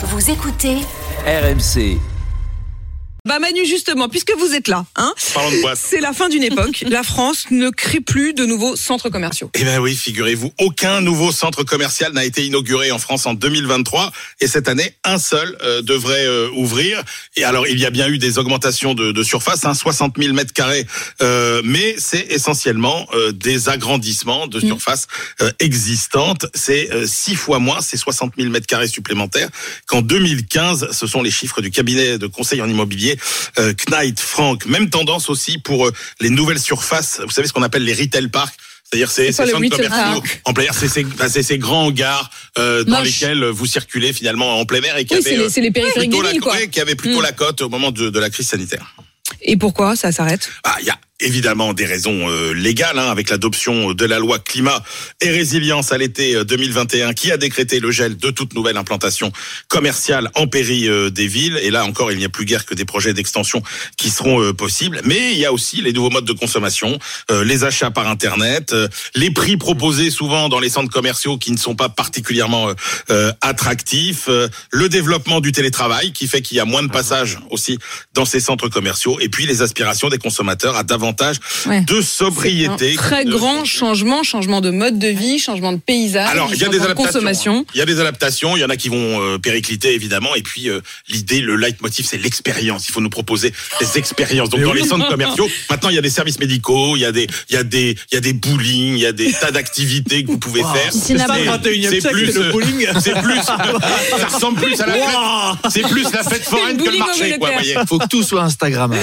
Vous écoutez RMC. Bah Manu justement, puisque vous êtes là, hein, Parlons de quoi c'est la fin d'une époque. la France ne crée plus de nouveaux centres commerciaux. Eh bien oui, figurez-vous, aucun nouveau centre commercial n'a été inauguré en France en 2023 et cette année, un seul euh, devrait euh, ouvrir. Et alors, il y a bien eu des augmentations de, de surface, hein, 60 000 mètres carrés, euh, mais c'est essentiellement euh, des agrandissements de surface euh, existantes. C'est euh, six fois moins, c'est 60 000 mètres carrés supplémentaires qu'en 2015. Ce sont les chiffres du cabinet de conseil en immobilier euh, Knight Frank. Même tendance aussi pour euh, les nouvelles surfaces. Vous savez ce qu'on appelle les retail parks? C'est-à-dire c'est ces centres commerciaux en plein air, c'est ces, grands hangars euh, dans Moche. lesquels vous circulez finalement en plein air et qui Oui, avaient les, les plutôt des la, quoi. qui avaient plutôt Mm. la cote au moment de, de la crise sanitaire. Et pourquoi ça s'arrête? Ah, y a évidemment des raisons euh, légales, hein, avec l'adoption de la loi climat et résilience à l'été euh, 2021, qui a décrété le gel de toute nouvelle implantation commerciale en péri euh, des villes. Et là encore, il n'y a plus guère que des projets d'extension qui seront euh, possibles. Mais il y a aussi les nouveaux modes de consommation, euh, les achats par Internet, euh, les prix proposés souvent dans les centres commerciaux qui ne sont pas particulièrement euh, euh, attractifs, euh, le développement du télétravail qui fait qu'il y a moins de passages aussi dans ces centres commerciaux, et puis les aspirations des consommateurs à davantage Ouais. de sobriété. Un très Euh, grand changement, changement de mode de vie, changement de paysage, alors, il y a des de adaptations. consommation. hein. Il y a des adaptations. Il y en a qui vont euh, péricliter évidemment. Et puis euh, l'idée, le leitmotiv, c'est l'expérience. Il faut nous proposer des expériences. Donc dans les centres commerciaux, maintenant il y a des services médicaux, il y a des, il y a des, il y a des bowling, il y a des tas d'activités que vous pouvez faire. Piscine à C'est- plus le bowling. C'est plus. ça ressemble plus à la fête. C'est plus la fête foraine que le marché. Quoi, voyez. Faut que tout soit Instagrammable.